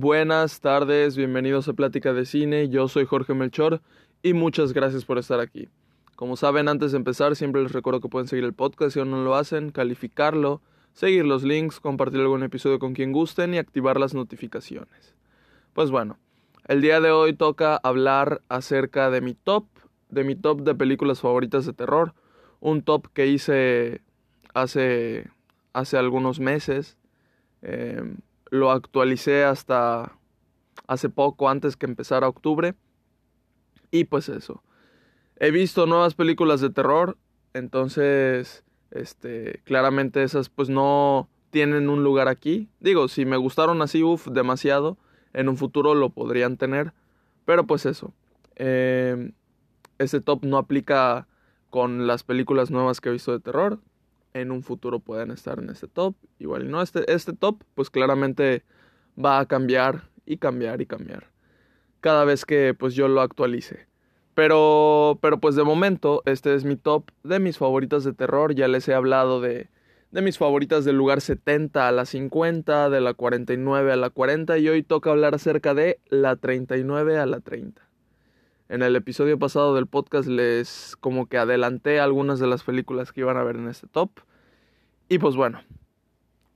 buenas tardes, bienvenidos a Plática de Cine, yo soy Jorge Melchor y muchas gracias por estar aquí. Como saben, antes de empezar siempre les recuerdo que pueden seguir el podcast si aún no lo hacen, calificarlo, seguir los links, compartir algún episodio con quien gusten y activar las notificaciones. Pues bueno, el día de hoy toca hablar acerca de mi top, de mi top de películas favoritas de terror, un top que hice hace, hace algunos meses. Eh, lo actualicé hasta hace poco, antes que empezara octubre. Y pues eso. He visto nuevas películas de terror, entonces, este, claramente esas pues no tienen un lugar aquí. Digo, si me gustaron así, uff, demasiado, en un futuro lo podrían tener. Pero pues eso. Eh, este top no aplica con las películas nuevas que he visto de terror en un futuro puedan estar en este top. Igual no, este, este top pues claramente va a cambiar y cambiar y cambiar. Cada vez que pues yo lo actualice. Pero, pero pues de momento este es mi top de mis favoritas de terror. Ya les he hablado de, de mis favoritas del lugar 70 a la 50, de la 49 a la 40 y hoy toca hablar acerca de la 39 a la 30. En el episodio pasado del podcast les como que adelanté algunas de las películas que iban a ver en este top. Y pues bueno,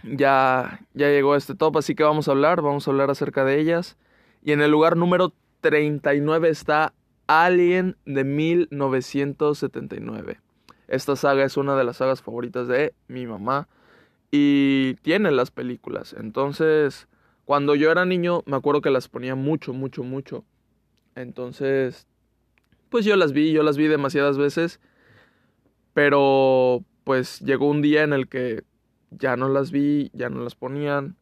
ya, ya llegó este top, así que vamos a hablar, vamos a hablar acerca de ellas. Y en el lugar número 39 está Alien de 1979. Esta saga es una de las sagas favoritas de mi mamá y tiene las películas. Entonces, cuando yo era niño, me acuerdo que las ponía mucho, mucho, mucho. Entonces, pues yo las vi, yo las vi demasiadas veces, pero pues llegó un día en el que ya no las vi, ya no las ponían,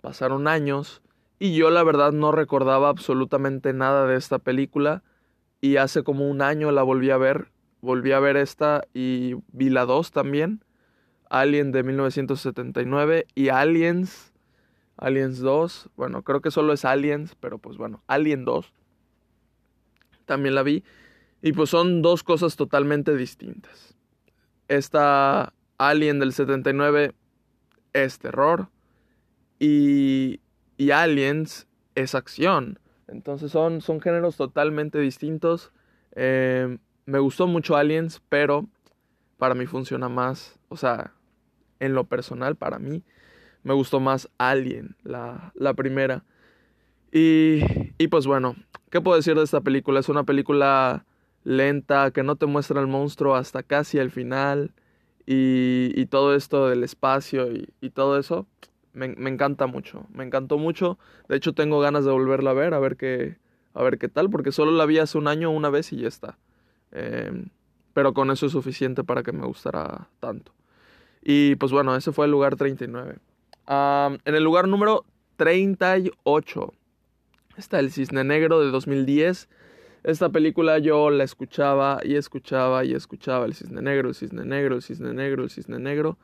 pasaron años y yo la verdad no recordaba absolutamente nada de esta película y hace como un año la volví a ver, volví a ver esta y vi la 2 también, Alien de 1979 y Aliens, Aliens 2, bueno creo que solo es Aliens, pero pues bueno, Alien 2 también la vi. Y pues son dos cosas totalmente distintas. Esta Alien del 79 es terror y, y Aliens es acción. Entonces son, son géneros totalmente distintos. Eh, me gustó mucho Aliens, pero para mí funciona más, o sea, en lo personal, para mí, me gustó más Alien, la, la primera. Y, y pues bueno, ¿Qué puedo decir de esta película? Es una película lenta que no te muestra el monstruo hasta casi el final y, todo esto del espacio y, todo eso me, encanta mucho, me encantó mucho. De hecho tengo ganas de volverla a ver, a ver qué, a ver qué tal, porque solo la vi hace un año una vez y ya está. Em, pero con eso es suficiente para que me gustara tanto. Y pues bueno, ese fue el lugar 39. en el lugar número 38 Está El Cisne Negro de 2010. Esta película yo la escuchaba y escuchaba y escuchaba el Cisne Negro, el Cisne Negro, el Cisne Negro, el Cisne Negro.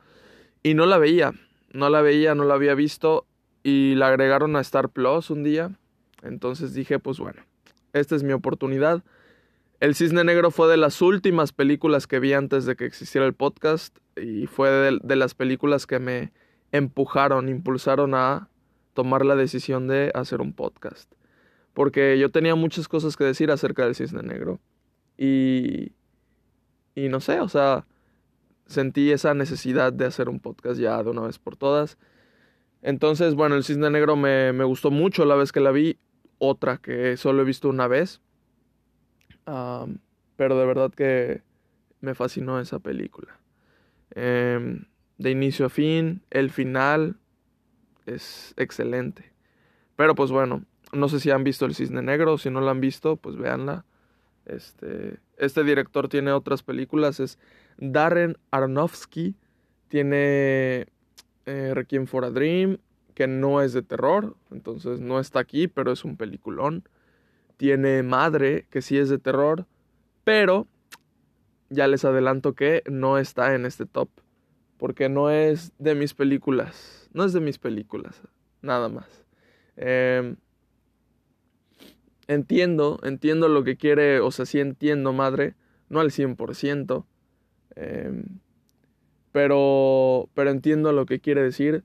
Y no la veía, no la veía, no la había visto. Y la agregaron a Star Plus un día. Entonces dije, pues bueno, esta es mi oportunidad. El Cisne Negro fue de las últimas películas que vi antes de que existiera el podcast. Y fue de, de las películas que me empujaron, impulsaron a tomar la decisión de hacer un podcast porque yo tenía muchas cosas que decir acerca del cisne negro. Y, y no sé, o sea, sentí esa necesidad de hacer un podcast ya de una vez por todas. Entonces, bueno, el cisne negro me, me gustó mucho la vez que la vi, otra que solo he visto una vez. pero de verdad que me fascinó esa película. Em, de inicio a fin, el final es excelente. Pero pues bueno, no sé si han visto El Cisne Negro, si no lo han visto, pues véanla. Este, este director tiene otras películas, es Darren Aronofsky, tiene eh, Requiem for a Dream, que no es de terror, entonces no está aquí, pero es un peliculón. Tiene Madre, que sí es de terror, pero ya les adelanto que no está en este top, porque no es de mis películas, no es de mis películas, nada más. Eh, entiendo, entiendo lo que quiere, o sea, sí entiendo, madre, no al 100%, eh, pero, pero entiendo lo que quiere decir.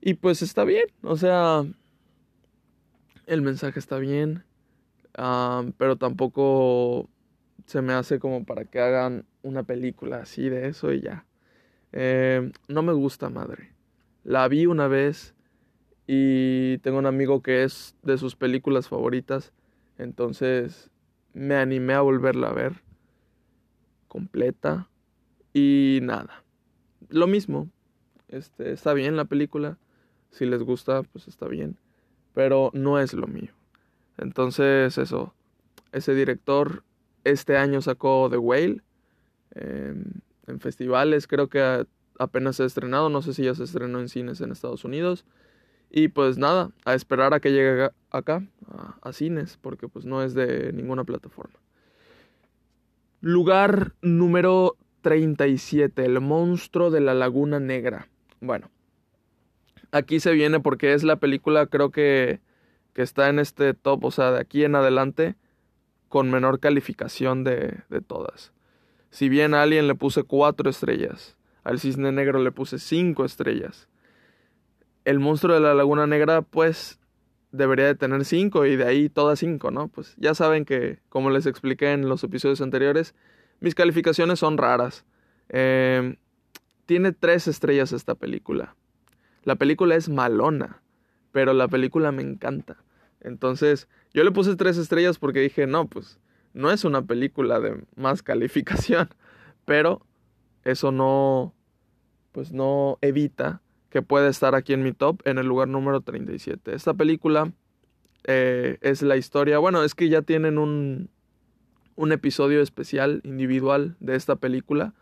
Y pues está bien, o sea, El mensaje está bien, pero tampoco se me hace como para que hagan una película así de eso y ya. Eh, no me gusta, madre. La vi una vez y tengo un amigo que es de sus películas favoritas, entonces me animé a volverla a ver completa y nada. Lo mismo, este, está bien la película, si les gusta, pues está bien, pero no es lo mío. Entonces, eso, ese director este año sacó The Whale en, festivales, creo que apenas se ha estrenado, no sé si ya se estrenó en cines en Estados Unidos. Y pues nada, a esperar a que llegue acá, a, cines, porque pues no es de ninguna plataforma. Lugar número 37, El monstruo de la laguna negra. Bueno, aquí se viene porque es la película creo que, que está en este top, o sea, de aquí en adelante, con menor calificación de, de todas. Si bien a Alien le puse cuatro estrellas, al Cisne Negro le puse cinco estrellas. El monstruo de la Laguna Negra, pues, debería de tener cinco y de ahí todas cinco, ¿no? Pues ya saben que, como les expliqué en los episodios anteriores, mis calificaciones son raras. Eh, tiene tres estrellas esta película. La película es malona, pero la película me encanta. Entonces, yo le puse tres estrellas porque dije, no, pues no es una película de más calificación, pero eso no, pues no evita que pueda estar aquí en mi top en el lugar número 37. Esta película eh, es la historia, bueno, es que ya tienen un, un episodio especial, individual de esta película.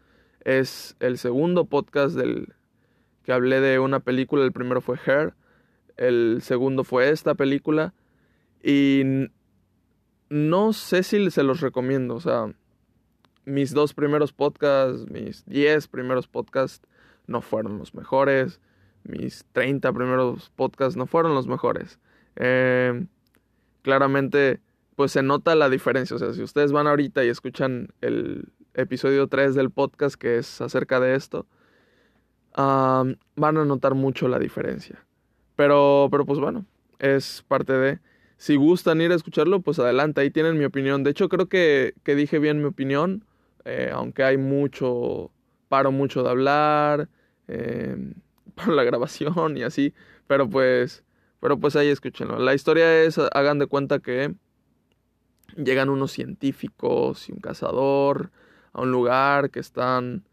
Es el segundo podcast del que hablé de una película. El primero fue Her, el segundo fue esta película. Y no sé si se los recomiendo. O sea, mis dos primeros podcasts, mis diez primeros podcasts no fueron los mejores. Mis 30 primeros podcasts no fueron los mejores. Eh, claramente pues se nota la diferencia. O sea, si ustedes van ahorita y escuchan el episodio 3 del podcast que es acerca de esto, van a notar mucho la diferencia. Pero, pero pues bueno, es parte de... Si gustan ir a escucharlo, pues adelante, ahí tienen mi opinión. De hecho, creo que, que dije bien mi opinión, eh, aunque hay mucho, paro mucho de hablar, eh, por la grabación y así, pero pues, pero pues ahí escúchenlo. La historia es, hagan de cuenta que llegan unos científicos y un cazador a un lugar que están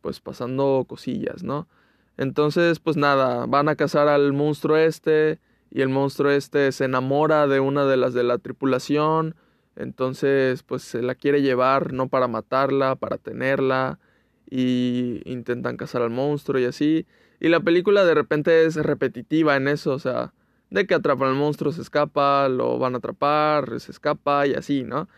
pues pasando cosillas, ¿no? Entonces, pues nada, van a cazar al monstruo este y el monstruo este se enamora de una de las de la tripulación, entonces pues se la quiere llevar no para matarla, para tenerla y intentan cazar al monstruo y así. Y la película de repente es repetitiva en eso, o sea, de que atrapan al monstruo, se escapa, lo van a atrapar, se escapa y así, ¿no?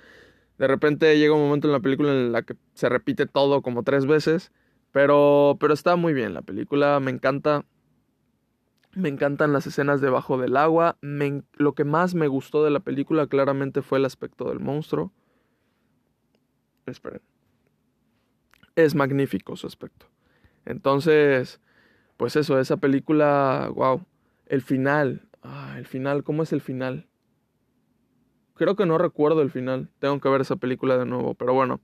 De repente llega un momento en la película en la que se repite todo como tres veces, pero, pero está muy bien la película, me encanta. Me encantan las escenas debajo del agua. lo que más me gustó de la película claramente fue el aspecto del monstruo. Esperen. Es magnífico su aspecto. Entonces, pues eso, esa película, wow. El final, Ah, el final, ¿cómo es el final? Creo que no recuerdo el final. Tengo que ver esa película de nuevo. Pero bueno,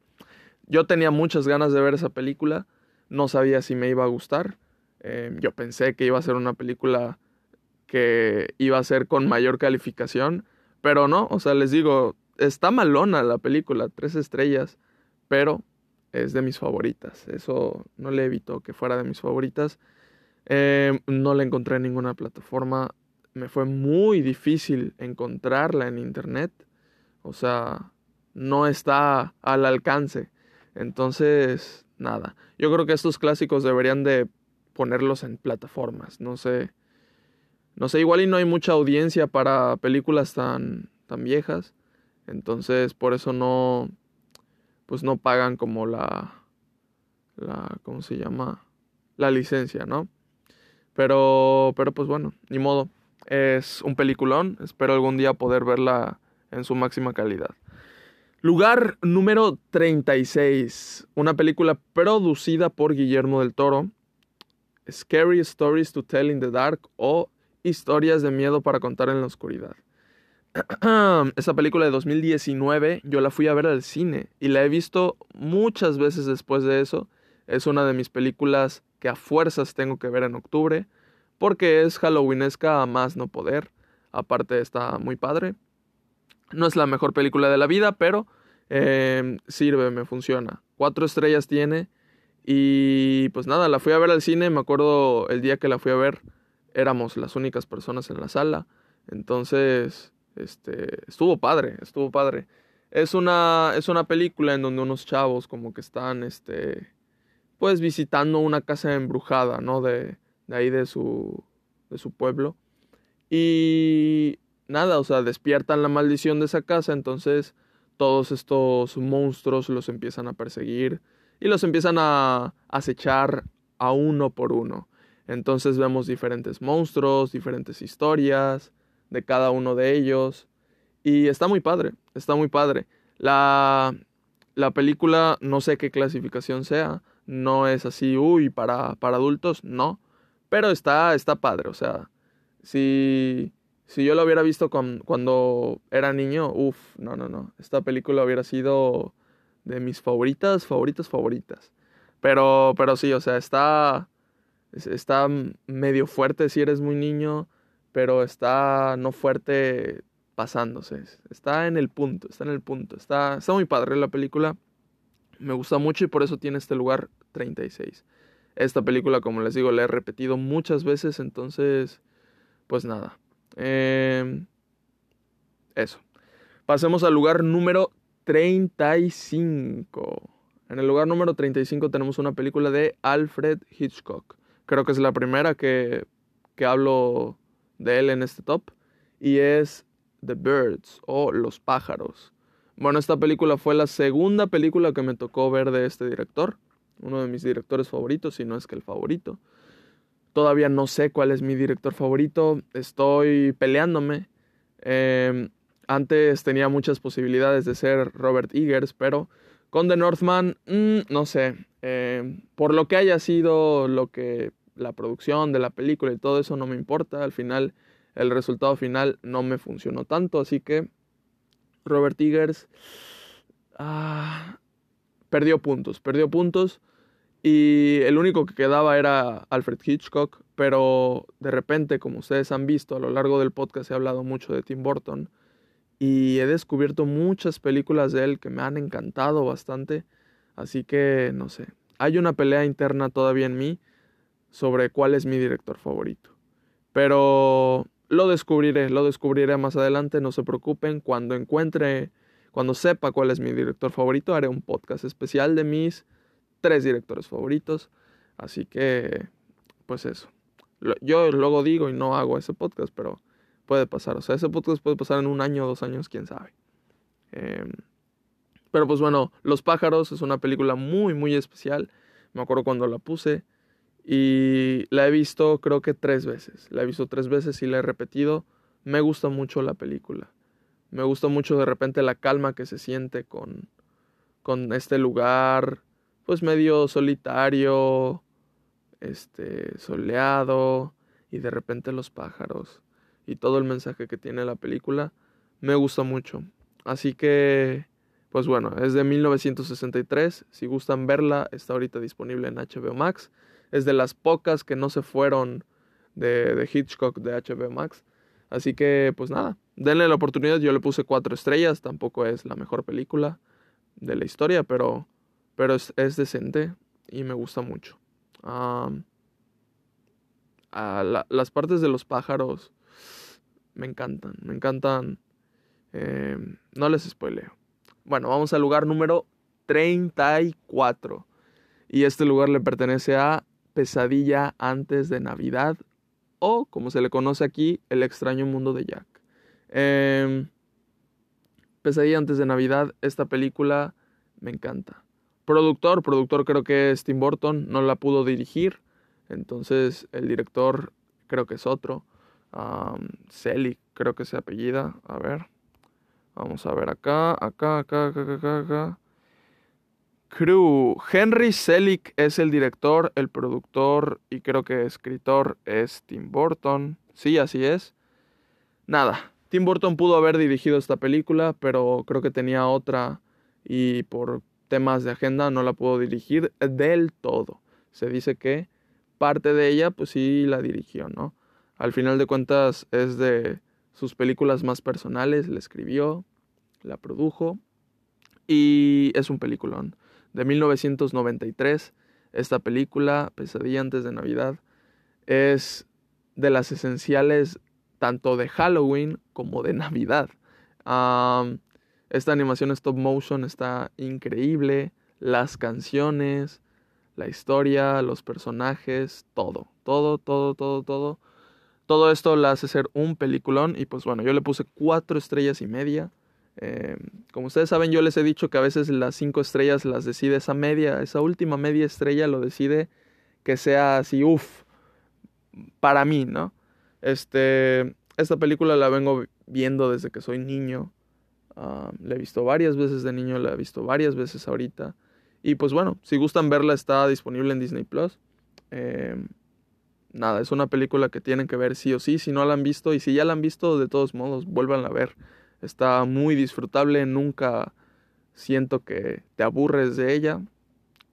yo tenía muchas ganas de ver esa película. No sabía si me iba a gustar. Em, yo pensé que iba a ser una película que iba a ser con mayor calificación. Pero no, o sea, les digo, está malona la película, tres estrellas. Pero es de mis favoritas. Eso no le evitó que fuera de mis favoritas. Em, no la encontré en ninguna plataforma me fue muy difícil encontrarla en internet. O sea, no está al alcance. Entonces, nada. Yo creo que estos clásicos deberían de ponerlos en plataformas. No sé. No sé, igual y no hay mucha audiencia para películas tan, tan viejas. Entonces, por eso no. Pues no pagan como la. La. ¿Cómo se llama? La licencia, ¿no? Pero. Pero pues bueno, ni modo. Es un peliculón, espero algún día poder verla en su máxima calidad. Lugar número 36, una película producida por Guillermo del Toro, Scary Stories to Tell in the Dark o Historias de miedo para contar en la oscuridad. esa película de 2019 yo la fui a ver al cine y la he visto muchas veces después de eso. Es una de mis películas que a fuerzas tengo que ver en octubre porque es halloweenesca a más no poder. Aparte está muy padre. No es la mejor película de la vida, pero eh, sirve, me funciona. Cuatro estrellas tiene y pues nada, la fui a ver al cine. Me acuerdo el día que la fui a ver éramos las únicas personas en la sala. Entonces este, estuvo padre, estuvo padre. Es una, es una película en donde unos chavos como que están, este, pues visitando una casa embrujada, ¿no? De, de ahí de su, de su pueblo. Y nada, o sea, despiertan la maldición de esa casa, entonces todos estos monstruos los empiezan a perseguir y los empiezan a acechar a uno por uno. Entonces vemos diferentes monstruos, diferentes historias, de cada uno de ellos. Y está muy padre, está muy padre. La, la película, no sé qué clasificación sea, no es así, uy, para, para adultos, no. Pero está, está padre, o sea, si, si yo lo hubiera visto con, cuando era niño, uff, no, no, no. Esta película hubiera sido de mis favoritas, favoritas, favoritas. Pero, pero sí, o sea, está, está medio fuerte si eres muy niño pero está no fuerte pasándose. Está en el punto, está en el punto. Está, está muy padre la película. Me gusta mucho y por eso tiene este lugar 36. Esta película, como les digo, la he repetido muchas veces, entonces, pues nada. Em, eso. Pasemos al lugar número 35. En el lugar número 35 tenemos una película de Alfred Hitchcock. Creo que es la primera que, que hablo de él en este top y es The Birds o Los pájaros. Bueno, esta película fue la segunda película que me tocó ver de este director, uno de mis directores favoritos, si no es que el favorito. Todavía no sé cuál es mi director favorito, estoy peleándome. Em, antes tenía muchas posibilidades de ser Robert Eggers, pero con The Northman, mm, no sé. Em, por lo que haya sido lo que la producción de la película y todo eso no me importa. Al final, el resultado final no me funcionó tanto. Así que Robert Eggers ah, perdió puntos, perdió puntos. Y el único que quedaba era Alfred Hitchcock. Pero de repente, como ustedes han visto a lo largo del podcast, he hablado mucho de Tim Burton. Y he descubierto muchas películas de él que me han encantado bastante. Así que, no sé. Hay una pelea interna todavía en mí sobre cuál es mi director favorito. Pero lo descubriré, lo descubriré más adelante, no se preocupen. Cuando encuentre, cuando sepa cuál es mi director favorito, haré un podcast especial de mis tres directores favoritos. Así que, pues eso. Yo luego digo y no hago ese podcast, pero puede pasar. O sea, ese podcast puede pasar en un año o dos años, quién sabe. Em, pero pues bueno, Los pájaros es una película muy, muy especial. Me acuerdo cuando la puse. Y la he visto creo que tres veces. La he visto tres veces y la he repetido. Me gusta mucho la película. Me gusta mucho de repente la calma que se siente con, con este lugar, pues medio solitario, este, soleado, y de repente los pájaros y todo el mensaje que tiene la película. Me gusta mucho. Así que, pues bueno, es de 1963. Si gustan verla, está ahorita disponible en HBO Max es de las pocas que no se fueron de, Hitchcock de HBO Max. Así que, pues nada, denle la oportunidad. Yo le puse cuatro estrellas. Tampoco es la mejor película de la historia, pero, pero es, decente y me gusta mucho. las partes de los pájaros me encantan, me encantan. Em, no les spoileo. Bueno, vamos al lugar número 34. Y este lugar le pertenece a Pesadilla antes de Navidad o, como se le conoce aquí, El extraño mundo de Jack. Em, Pesadilla antes de Navidad, esta película me encanta. Productor, productor creo que es Tim Burton, no la pudo dirigir, entonces el director creo que es otro. Um, creo que se apellida, a ver. Vamos a ver acá, acá, acá, acá, acá, acá. Crew. Henry Selick es el director, el productor y creo que escritor es Tim Burton. Sí, así es. Nada, Tim Burton pudo haber dirigido esta película, pero creo que tenía otra y por temas de agenda no la pudo dirigir del todo. Se dice que parte de ella pues sí la dirigió, ¿no? Al final de cuentas es de sus películas más personales, la escribió, la produjo y es un peliculón. De 1993, esta película, Pesadilla antes de Navidad, es de las esenciales tanto de Halloween como de Navidad. esta animación stop motion está increíble, las canciones, la historia, los personajes, todo, todo, todo, todo, todo. Todo esto la hace ser un peliculón y pues bueno, yo le puse cuatro estrellas y media. Em, como ustedes saben, yo les he dicho que a veces las cinco estrellas las decide esa media, esa última media estrella lo decide que sea así, uff, para mí, ¿no? Este, esta película la vengo viendo desde que soy niño. Ah, la he visto varias veces de niño, la he visto varias veces ahorita. Y pues bueno, si gustan verla, está disponible en Disney Plus. Em, nada, es una película que tienen que ver sí o sí. Si no la han visto y si ya la han visto, de todos modos, vuélvanla a ver. Está muy disfrutable, nunca siento que te aburres de ella,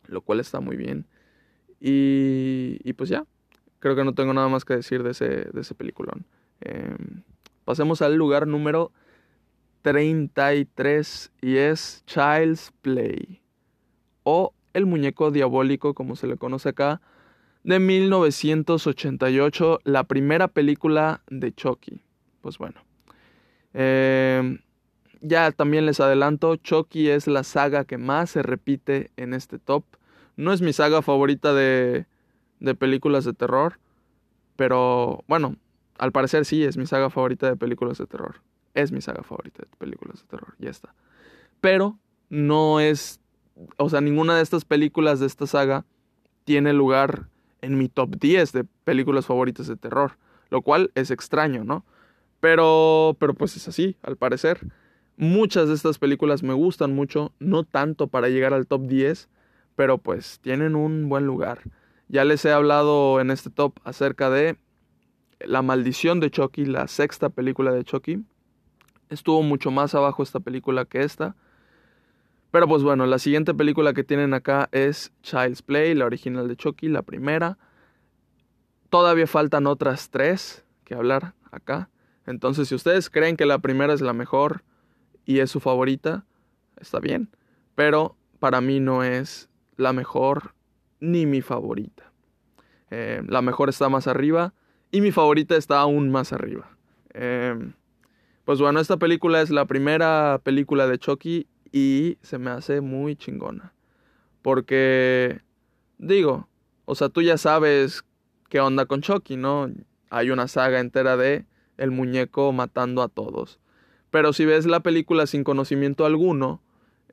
lo cual está muy bien. Y, y pues ya, creo que no tengo nada más que decir de ese, de ese peliculón. Em, pasemos al lugar número 33 y es Child's Play o El muñeco diabólico como se le conoce acá de 1988, la primera película de Chucky. Pues bueno. Em, ya también les adelanto, Chucky es la saga que más se repite en este top. No es mi saga favorita de, de películas de terror. Pero bueno, al parecer sí, es mi saga favorita de películas de terror. Es mi saga favorita de películas de terror, ya está. Pero no es, o sea, ninguna de estas películas de esta saga tiene lugar en mi top 10 de películas favoritas de terror, lo cual es extraño, ¿no? Pero, pero pues es así, al parecer. Muchas de estas películas me gustan mucho, no tanto para llegar al top 10, pero pues tienen un buen lugar. Ya les he hablado en este top acerca de La maldición de Chucky, la sexta película de Chucky. Estuvo mucho más abajo esta película que esta. Pero pues bueno, la siguiente película que tienen acá es Child's Play, la original de Chucky, la primera. Todavía faltan otras tres que hablar acá. Entonces, si ustedes creen que la primera es la mejor y es su favorita, está bien. Pero para mí no es la mejor ni mi favorita. Eh, la mejor está más arriba y mi favorita está aún más arriba. Em, pues bueno, esta película es la primera película de Chucky y se me hace muy chingona. Porque, digo, o sea, tú ya sabes qué onda con Chucky, ¿no? Hay una saga entera de el muñeco matando a todos. Pero si ves la película sin conocimiento alguno,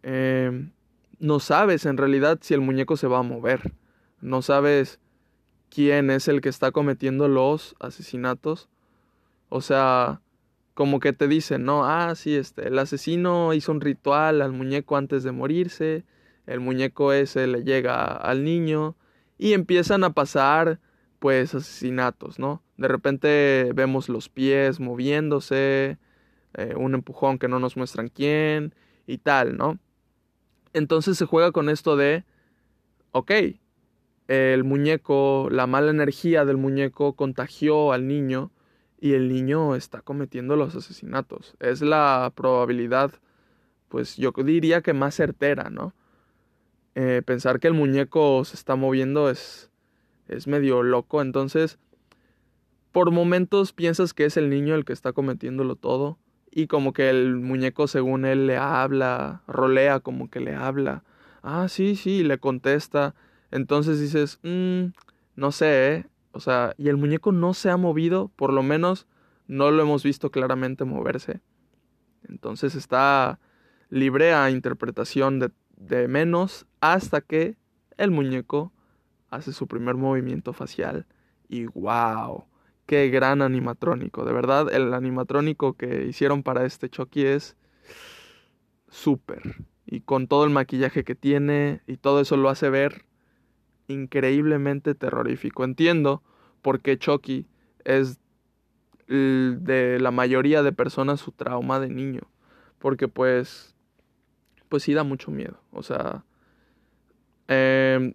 em, no sabes en realidad si el muñeco se va a mover. No sabes quién es el que está cometiendo los asesinatos. O sea, como que te dicen, ¿no? Ah, sí, este, el asesino hizo un ritual al muñeco antes de morirse. El muñeco ese le llega al niño y empiezan a pasar pues asesinatos, ¿no? De repente vemos los pies moviéndose, eh, un empujón que no nos muestran quién y tal, ¿no? Entonces se juega con esto de, ok, el muñeco, la mala energía del muñeco contagió al niño y el niño está cometiendo los asesinatos. Es la probabilidad, pues yo diría que más certera, ¿no? Eh, pensar que el muñeco se está moviendo es, es medio loco, entonces por momentos piensas que es el niño el que está cometiéndolo todo y como que el muñeco según él le habla, rolea como que le habla. Ah, sí, sí, le contesta. Entonces dices, mmm, no sé, ¿eh? O sea, y el muñeco no se ha movido, por lo menos no lo hemos visto claramente moverse. Entonces está libre a interpretación de, de menos hasta que el muñeco hace su primer movimiento facial. Y wow, qué gran animatrónico. De verdad, el animatrónico que hicieron para este Chucky es súper. Y con todo el maquillaje que tiene y todo eso lo hace ver increíblemente terrorífico. Entiendo por qué Chucky es de la mayoría de personas su trauma de niño. Porque pues, pues sí da mucho miedo. O sea, em,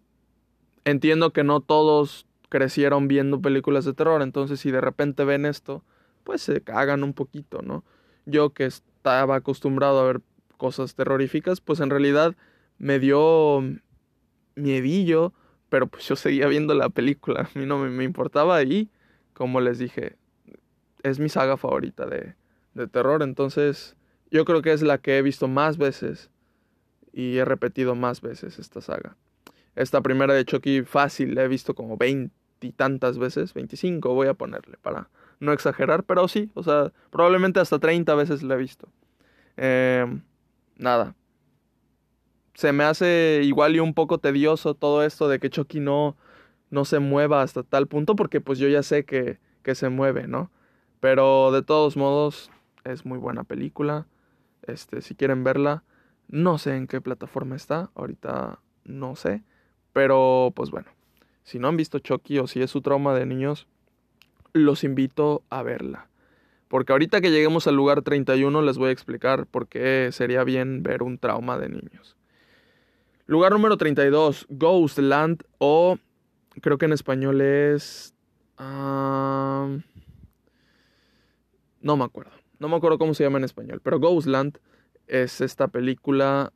entiendo que no todos crecieron viendo películas de terror, entonces si de repente ven esto, pues se cagan un poquito, ¿no? Yo que estaba acostumbrado a ver cosas terroríficas, pues en realidad me dio miedillo, pero pues yo seguía viendo la película, a mí no me, importaba y como les dije, es mi saga favorita de, de terror, entonces yo creo que es la que he visto más veces y he repetido más veces esta saga. Esta primera de Chucky fácil la he visto como veintitantas veces, 25 voy a ponerle para no exagerar, pero sí, o sea, probablemente hasta 30 veces la he visto. Em, nada. Se me hace igual y un poco tedioso todo esto de que Chucky no, no se mueva hasta tal punto, porque pues yo ya sé que, que se mueve, ¿no? Pero de todos modos, es muy buena película. Este, si quieren verla, no sé en qué plataforma está, ahorita no sé. Pero pues bueno, si no han visto Chucky o si es su trauma de niños, los invito a verla. Porque ahorita que lleguemos al lugar 31 les voy a explicar por qué sería bien ver un trauma de niños. Lugar número 32, Ghostland o creo que en español es... no me acuerdo. No me acuerdo cómo se llama en español. Pero Ghostland es esta película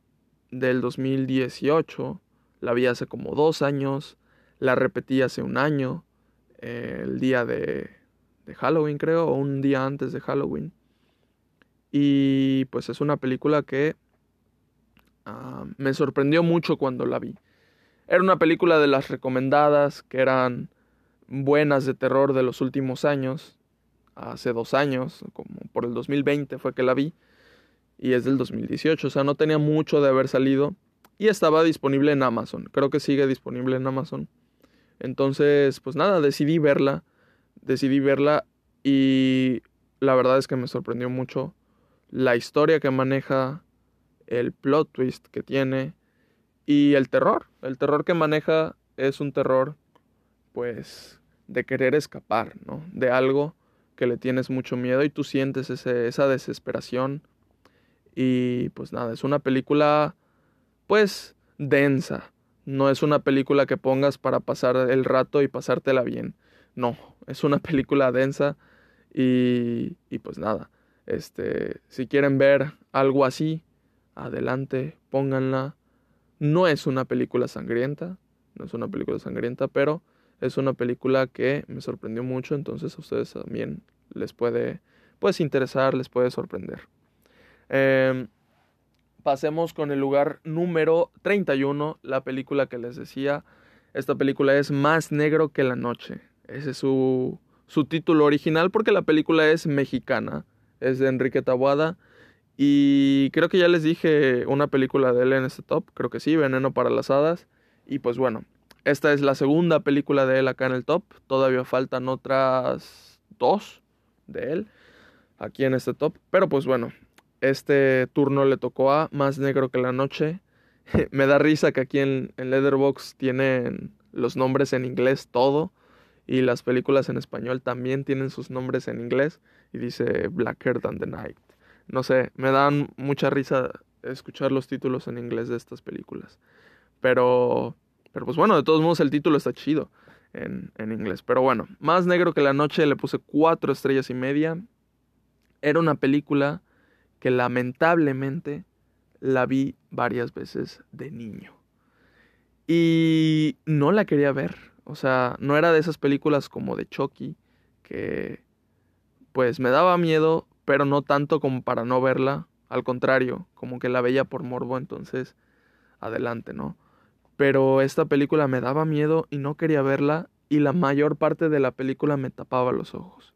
del 2018 la vi hace como dos años, la repetí hace un año, eh, el día de, de Halloween creo, o un día antes de Halloween. Y pues es una película que ah, me sorprendió mucho cuando la vi. Era una película de las recomendadas que eran buenas de terror de los últimos años. Hace dos años, como por el 2020 fue que la vi. Y es del 2018, o sea, no tenía mucho de haber salido y estaba disponible en Amazon. Creo que sigue disponible en Amazon. Entonces, pues nada, decidí verla. Decidí verla y la verdad es que me sorprendió mucho la historia que maneja, el plot twist que tiene y el terror. El terror que maneja es un terror, pues, de querer escapar, ¿no? De algo que le tienes mucho miedo y tú sientes esa desesperación. Y pues nada, es una película pues densa. No es una película que pongas para pasar el rato y pasártela bien. No, es una película densa y, y pues nada. Este, si quieren ver algo así, adelante, pónganla. No es una película sangrienta, no es una película sangrienta, pero es una película que me sorprendió mucho, entonces a ustedes también les puede pues interesar, les puede sorprender. Eh, pasemos con el lugar número 31, la película que les decía. Esta película es Más negro que la noche. Ese es su, su título original porque la película es mexicana. Es de Enrique Tabuada. Y creo que ya les dije una película de él en este top. Creo que sí, Veneno para las Hadas. Y pues bueno, esta es la segunda película de él acá en el top. Todavía faltan otras dos de él aquí en este top. Pero pues bueno, este turno le tocó a Más Negro que la Noche. Me da risa que aquí en, Leatherbox tienen los nombres en inglés todo. Y las películas en español también tienen sus nombres en inglés. Y dice Blacker Than the Night. No sé, me dan mucha risa escuchar los títulos en inglés de estas películas. Pero, pero pues bueno, de todos modos el título está chido en, en inglés. Pero bueno, Más Negro que la Noche le puse cuatro estrellas y media. Era una película que lamentablemente la vi varias veces de niño. Y no la quería ver. O sea, no era de esas películas como de Chucky, que pues me daba miedo, pero no tanto como para no verla. Al contrario, como que la veía por morbo, entonces adelante, ¿no? Pero esta película me daba miedo y no quería verla y la mayor parte de la película me tapaba los ojos.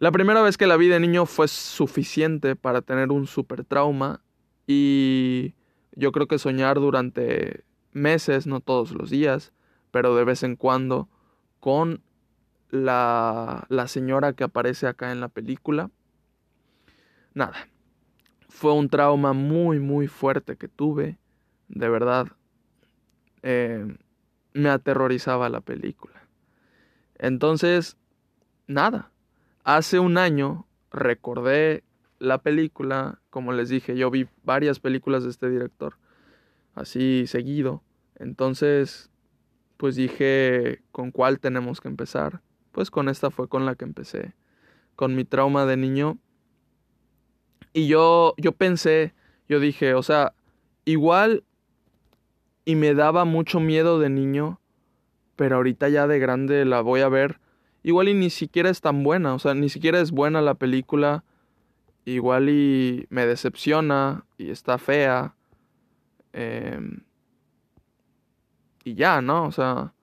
La primera vez que la vi de niño fue suficiente para tener un super trauma y yo creo que soñar durante meses, no todos los días, pero de vez en cuando, con la, la señora que aparece acá en la película. Nada, fue un trauma muy, muy fuerte que tuve, de verdad. Eh, me aterrorizaba la película. Entonces, nada, hace un año recordé la película, como les dije, yo vi varias películas de este director, así seguido. Entonces, pues dije, ¿con cuál tenemos que empezar? Pues con esta fue con la que empecé, con mi trauma de niño. Y yo, yo pensé, yo dije, o sea, igual y me daba mucho miedo de niño, pero ahorita ya de grande la voy a ver. Igual y ni siquiera es tan buena, o sea, ni siquiera es buena la película. Igual y me decepciona y está fea. Em, y ya, ¿no? O sea,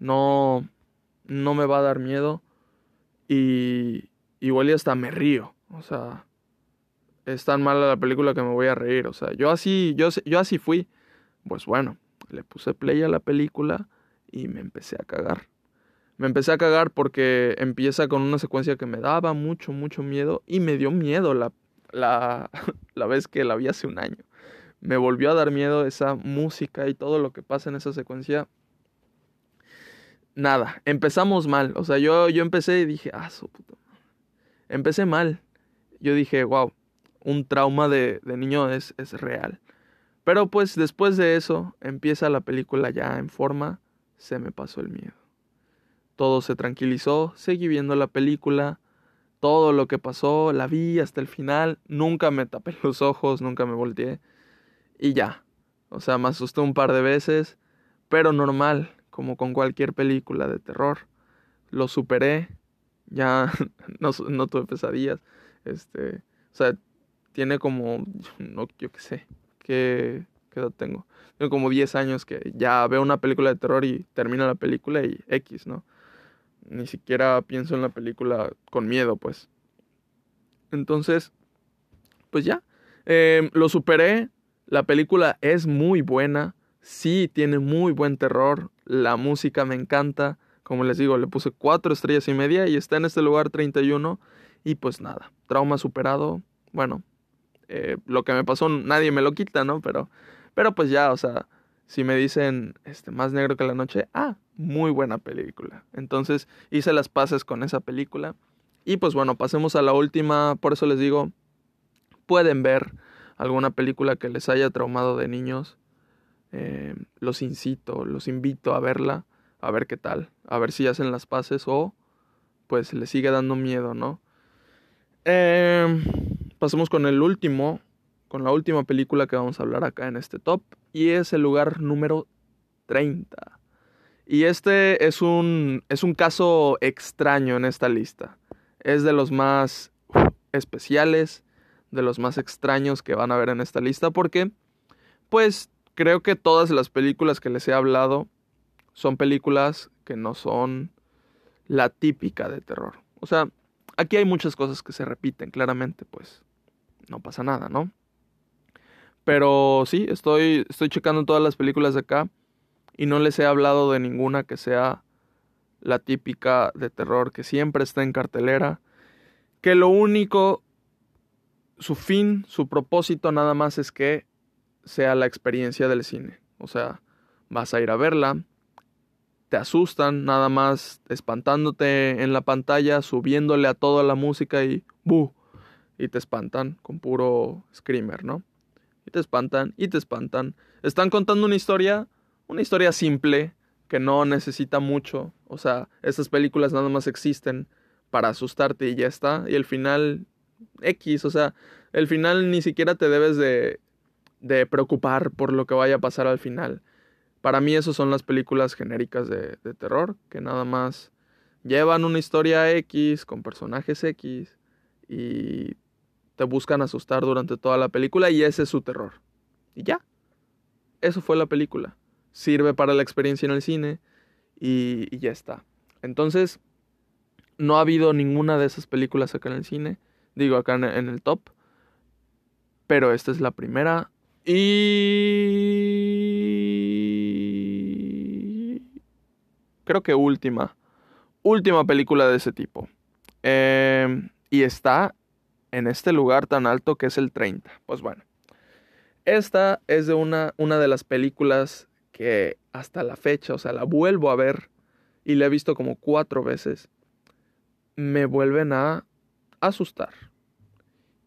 no, no me va a dar miedo. Y igual y hasta me río. O sea, es tan mala la película que me voy a reír. O sea, yo así, yo, yo así fui. Pues bueno, le puse play a la película y me empecé a cagar. Me empecé a cagar porque empieza con una secuencia que me daba mucho, mucho miedo y me dio miedo la, la, la vez que la vi hace un año. Me volvió a dar miedo esa música y todo lo que pasa en esa secuencia. Nada, empezamos mal. O sea, yo, yo empecé y dije, ah, su puta. Empecé mal. Yo dije, wow, un trauma de, de niño es, es real. Pero pues después de eso empieza la película ya en forma, se me pasó el miedo. Todo se tranquilizó, seguí viendo la película, todo lo que pasó, la vi hasta el final, nunca me tapé los ojos, nunca me volteé y ya. O sea, me asusté un par de veces, pero normal, como con cualquier película de terror. Lo superé, ya no, no tuve pesadillas. Este, o sea, tiene como, no, yo qué sé, ¿qué, qué edad tengo? Tengo como 10 años que ya veo una película de terror y termino la película y X, ¿no? Ni siquiera pienso en la película con miedo, pues. Entonces, pues ya. Eh, lo superé. La película es muy buena. Sí, tiene muy buen terror. La música me encanta. Como les digo, le puse cuatro estrellas y media y está en este lugar 31. Y pues nada, trauma superado. Bueno, eh, lo que me pasó nadie me lo quita, ¿no? Pero, pero pues ya, o sea, si me dicen este, más negro que la noche, ah, muy buena película. Entonces hice las paces con esa película. Y pues bueno, pasemos a la última. Por eso les digo, pueden ver alguna película que les haya traumado de niños. Eh, los incito, los invito a verla, a ver qué tal, a ver si hacen las paces o pues les sigue dando miedo, ¿no? Eh, pasemos con el último, con la última película que vamos a hablar acá en este top y es el lugar número 30. Y este es un, es un caso extraño en esta lista. Es de los más especiales, de los más extraños que van a ver en esta lista porque, pues, creo que todas las películas que les he hablado son películas que no son la típica de terror. O sea, aquí hay muchas cosas que se repiten, claramente, pues no pasa nada, ¿no? Pero sí, estoy, estoy checando todas las películas de acá y no les he hablado de ninguna que sea la típica de terror que siempre está en cartelera, que lo único, su fin, su propósito nada más es que sea la experiencia del cine. O sea, vas a ir a verla, te asustan nada más espantándote en la pantalla, subiéndole a toda la música y ¡bu! Y te espantan con puro screamer, ¿no? Y te espantan y te espantan. Están contando una historia una historia simple que no necesita mucho. O sea, estas películas nada más existen para asustarte y ya está. Y el final X, o sea, el final ni siquiera te debes de, de preocupar por lo que vaya a pasar al final. Para mí esas son las películas genéricas de, de terror, que nada más llevan una historia X con personajes X y te buscan asustar durante toda la película y ese es su terror. Y ya. Eso fue la película sirve para la experiencia en el cine y, ya está. Entonces, no ha habido ninguna de esas películas acá en el cine, digo acá en, el top, pero esta es la primera y creo que última, última película de ese tipo. Em, y está en este lugar tan alto que es el 30. Pues bueno, esta es de una, una de las películas que hasta la fecha, o sea, la vuelvo a ver y la he visto como cuatro veces. me vuelven a asustar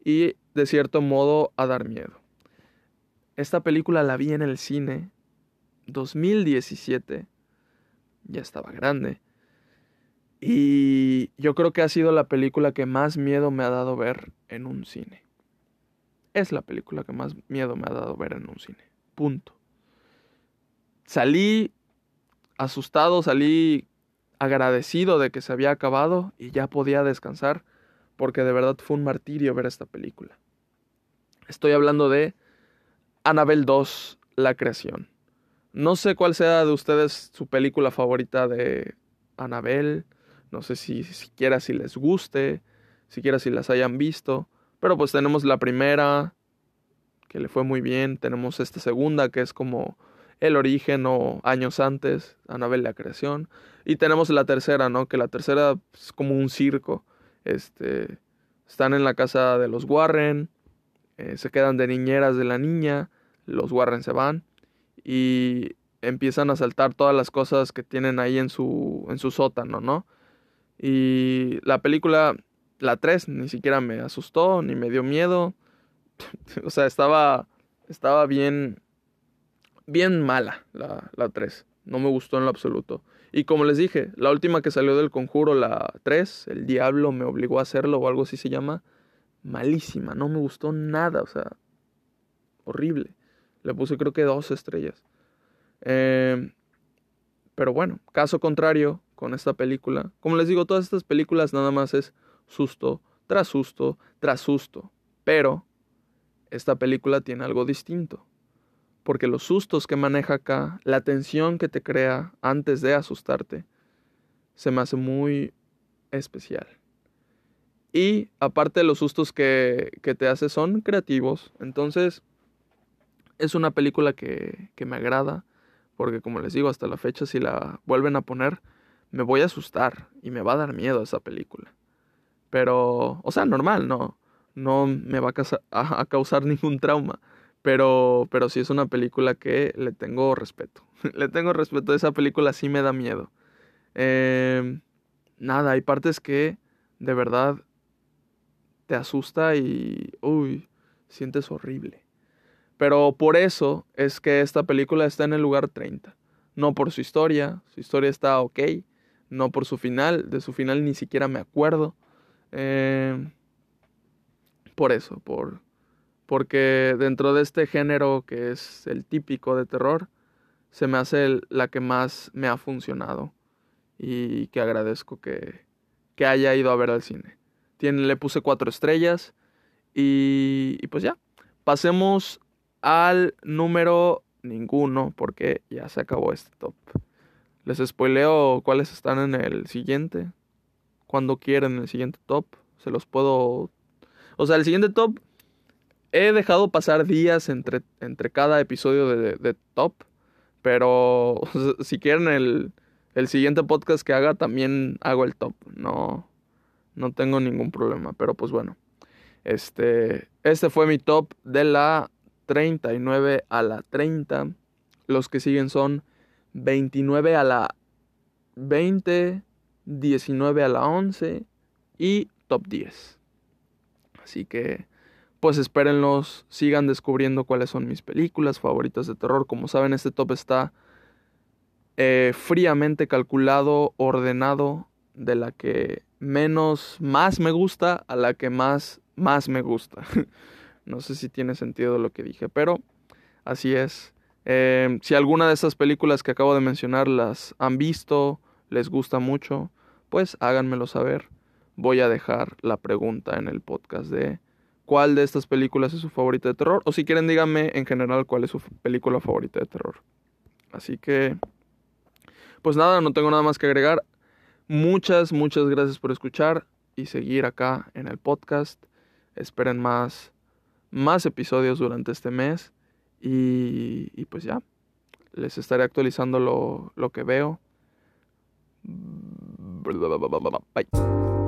y de cierto modo a dar miedo. Esta película la vi en el cine 2017, ya estaba grande, y yo creo que ha sido la película que más miedo me ha dado ver en un cine. Es la película que más miedo me ha dado ver en un cine. Punto. Salí asustado, salí agradecido de que se había acabado y ya podía descansar porque de verdad fue un martirio ver esta película. Estoy hablando de Annabelle 2, La Creación. No sé cuál sea de ustedes su película favorita de Annabelle. No sé si siquiera si les guste, siquiera si las hayan visto. Pero pues tenemos la primera, que le fue muy bien. Tenemos esta segunda, que es como el origen o años antes, Annabelle la creación. Y tenemos la tercera, ¿no? Que la tercera es como un circo. Este, están en la casa de los Warren, eh, se quedan de niñeras de la niña, los Warren se van y empiezan a saltar todas las cosas que tienen ahí en su, en su sótano, ¿no? Y la película, la 3, ni siquiera me asustó, ni me dio miedo. o sea, estaba, estaba bien, bien mala la, la 3. No me gustó en lo absoluto. Y como les dije, la última que salió del conjuro, la 3, el diablo me obligó a hacerlo o algo así se llama, malísima, no me gustó nada, o sea, horrible. Le puse creo que dos estrellas. Em, pero bueno, caso contrario con esta película. Como les digo, todas estas películas nada más es susto tras susto tras susto. Pero esta película tiene algo distinto porque los sustos que maneja acá, la tensión que te crea antes de asustarte, se me hace muy especial. Y aparte los sustos que, que te hace son creativos, entonces es una película que, que me agrada, porque como les digo, hasta la fecha si la vuelven a poner, me voy a asustar y me va a dar miedo esa película. Pero, o sea, normal, no, no me va a, a causar ningún trauma pero, pero sí es una película que le tengo respeto. le tengo respeto. Esa película sí me da miedo. Em, nada, hay partes que de verdad te asusta y, uy, sientes horrible. Pero por eso es que esta película está en el lugar 30. No por su historia, su historia está ok. No por su final, de su final ni siquiera me acuerdo. Em, por eso, por, porque dentro de este género que es el típico de terror, se me hace la que más me ha funcionado y que agradezco que, que haya ido a ver al cine. Tiene, le puse cuatro estrellas y, y pues ya, pasemos al número ninguno porque ya se acabó este top. Les spoileo cuáles están en el siguiente. Cuando quieren el siguiente top. Se los puedo... O sea, el siguiente top he dejado pasar días entre, entre cada episodio de, Top, pero si quieren el, el, siguiente podcast que haga, también hago el Top. No, no tengo ningún problema, pero pues bueno. Este, este fue mi top de la 39 a la 30. Los que siguen son 29 a la 20, 19 a la 11 y top 10. Así que pues espérenlos, sigan descubriendo cuáles son mis películas favoritas de terror. Como saben, este top está eh, fríamente calculado, ordenado, de la que menos, más me gusta a la que más, más me gusta. no sé si tiene sentido lo que dije, pero así es. Eh, si alguna de esas películas que acabo de mencionar las han visto, les gusta mucho, pues háganmelo saber. Voy a dejar la pregunta en el podcast de cuál de estas películas es su favorita de terror. O si quieren, díganme en general cuál es su película favorita de terror. Así que, pues nada, no tengo nada más que agregar. Muchas, muchas gracias por escuchar y seguir acá en el podcast. Esperen más, más episodios durante este mes. Y, y pues ya, les estaré actualizando lo, lo que veo. Bye.